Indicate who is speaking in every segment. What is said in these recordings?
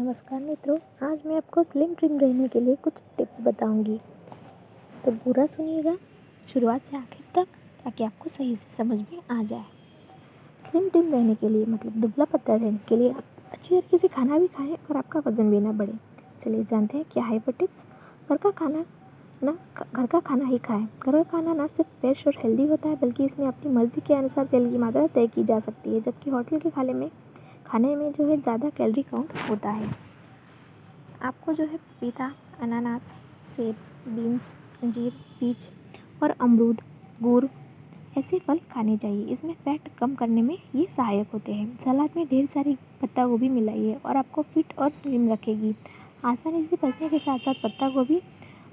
Speaker 1: नमस्कार मित्रों, आज मैं आपको स्लिम ट्रिम रहने के लिए कुछ टिप्स बताऊँगी। तो पूरा सुनिएगा, शुरुआत से आखिर तक, ताकि आपको सही से समझ में आ जाए। स्लिम ट्रिम रहने के लिए मतलब दुबला पत्ता रहने के लिए, आप अच्छी तरीके से खाना भी खाएँ और आपका वज़न भी ना बढ़े। चलिए जानते हैं क्या है वो टिप्स घर का खाना ना, घर का खाना ही खाएँ। घर का खाना ना सिर्फ़ फ्रेश और हेल्दी होता है, बल्कि इसमें अपनी मर्ज़ी के अनुसार तेल की मात्रा तय की जा सकती है, जबकि होटल के खाने में खाने में जो है ज़्यादा कैलोरी काउंट होता है। आपको जो है पपीता अनानास सेब बीन्स अंजीर पीच और अमरूद, गुड़, ऐसे फल खाने चाहिए। इसमें फैट कम करने में ये सहायक होते हैं। सलाद में ढेर सारी पत्ता गोभी मिलाइए और आपको फिट और स्लिम रखेगी। आसानी से पचने के साथ साथ पत्ता गोभी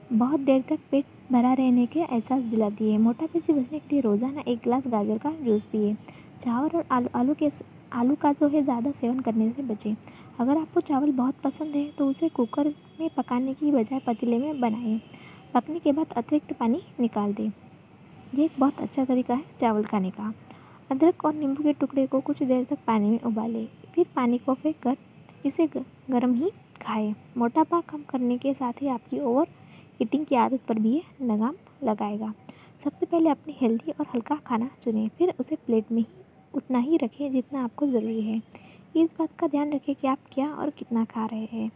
Speaker 1: बहुत देर तक पेट भरा रहने के एहसास दिलाती है। मोटापे से बचने के लिए रोज़ाना एक गिलास गाजर का जूस पिए। चावल और आलू आलू के आलू का जो है ज़्यादा सेवन करने से बचें। अगर आपको चावल बहुत पसंद है तो उसे कुकर में पकाने की बजाय पतीले में बनाएँ। पकने के बाद अतिरिक्त पानी निकाल दें। यह एक बहुत अच्छा तरीका है चावल खाने का। अदरक और नींबू के टुकड़े को कुछ देर तक पानी में उबालें। फिर पानी को फेंक कर इसे गर्म ही खाएँ। मोटापा कम करने के साथ ही आपकी ओवर ईटिंग की आदत पर भी ये लगाम लगाएगा। सबसे पहले अपनी हेल्दी और हल्का खाना चुनें, फिर उसे प्लेट में ही उतना ही रखें जितना आपको ज़रूरी है। इस बात का ध्यान रखें कि आप क्या और कितना खा रहे हैं।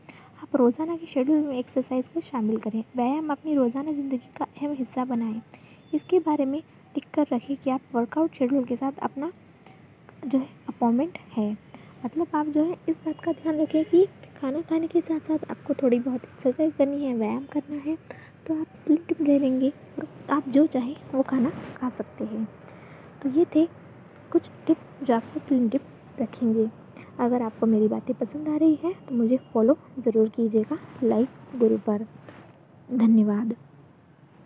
Speaker 1: आप रोज़ाना के शेड्यूल में एक्सरसाइज को शामिल करें। व्यायाम अपनी रोज़ाना ज़िंदगी का अहम हिस्सा बनाएँ। इसके बारे में लिख कर रखें कि आप वर्कआउट शेड्यूल के साथ अपना जो है अपॉइंटमेंट है। मतलब आप जो है, इस बात का ध्यान रखें कि खाना खाने के साथ साथ आपको थोड़ी बहुत एक्सरसाइज करनी है, व्यायाम करना है तो आप स्लिम रहेंगे आप जो चाहें वो खाना खा सकते हैं। तो ये थे कुछ टिप्स जो आपको स्लिम टिप रखेंगे। अगर आपको मेरी बातें पसंद आ रही है तो मुझे फॉलो ज़रूर कीजिएगा लाइक गुरु पर। धन्यवाद।